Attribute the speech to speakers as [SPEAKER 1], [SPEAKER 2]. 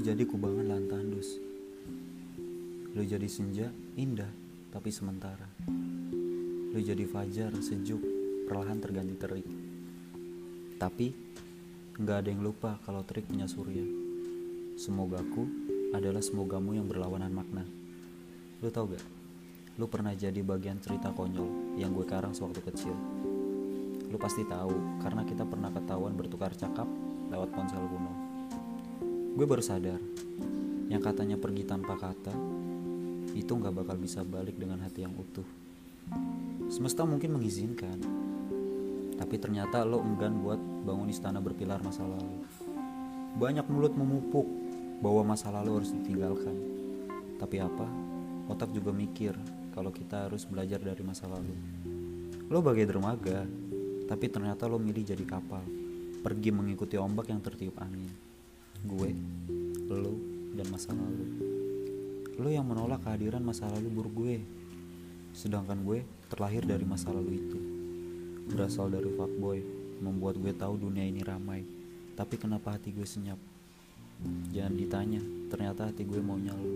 [SPEAKER 1] jadi kubangan lahan tandus. Lu jadi senja, indah, tapi sementara. Lu jadi fajar, sejuk, perlahan terganti terik. Tapi, nggak ada yang lupa kalau terik punya surya. Semogaku adalah semogamu yang berlawanan makna. Lu tau gak? Lu pernah jadi bagian cerita konyol yang gue karang sewaktu kecil. Lu pasti tahu karena kita pernah ketahuan bertukar cakap lewat ponsel kuno. Gue baru sadar, yang katanya pergi tanpa kata, itu nggak bakal bisa balik dengan hati yang utuh. Semesta mungkin mengizinkan, tapi ternyata lo enggan buat bangun istana berpilar masa lalu. Banyak mulut memupuk bahwa masa lalu harus ditinggalkan. Tapi apa? Otak juga mikir kalau kita harus belajar dari masa lalu. Lo bagai dermaga, tapi ternyata lo milih jadi kapal, pergi mengikuti ombak yang tertiup angin. Gue, masa lalu. Lo yang menolak kehadiran masa lalu buruk gue. Sedangkan gue terlahir dari masa lalu itu. Berasal dari fuckboy, membuat gue tahu dunia ini ramai. Tapi kenapa hati gue senyap? Jangan ditanya, ternyata hati gue maunya lo.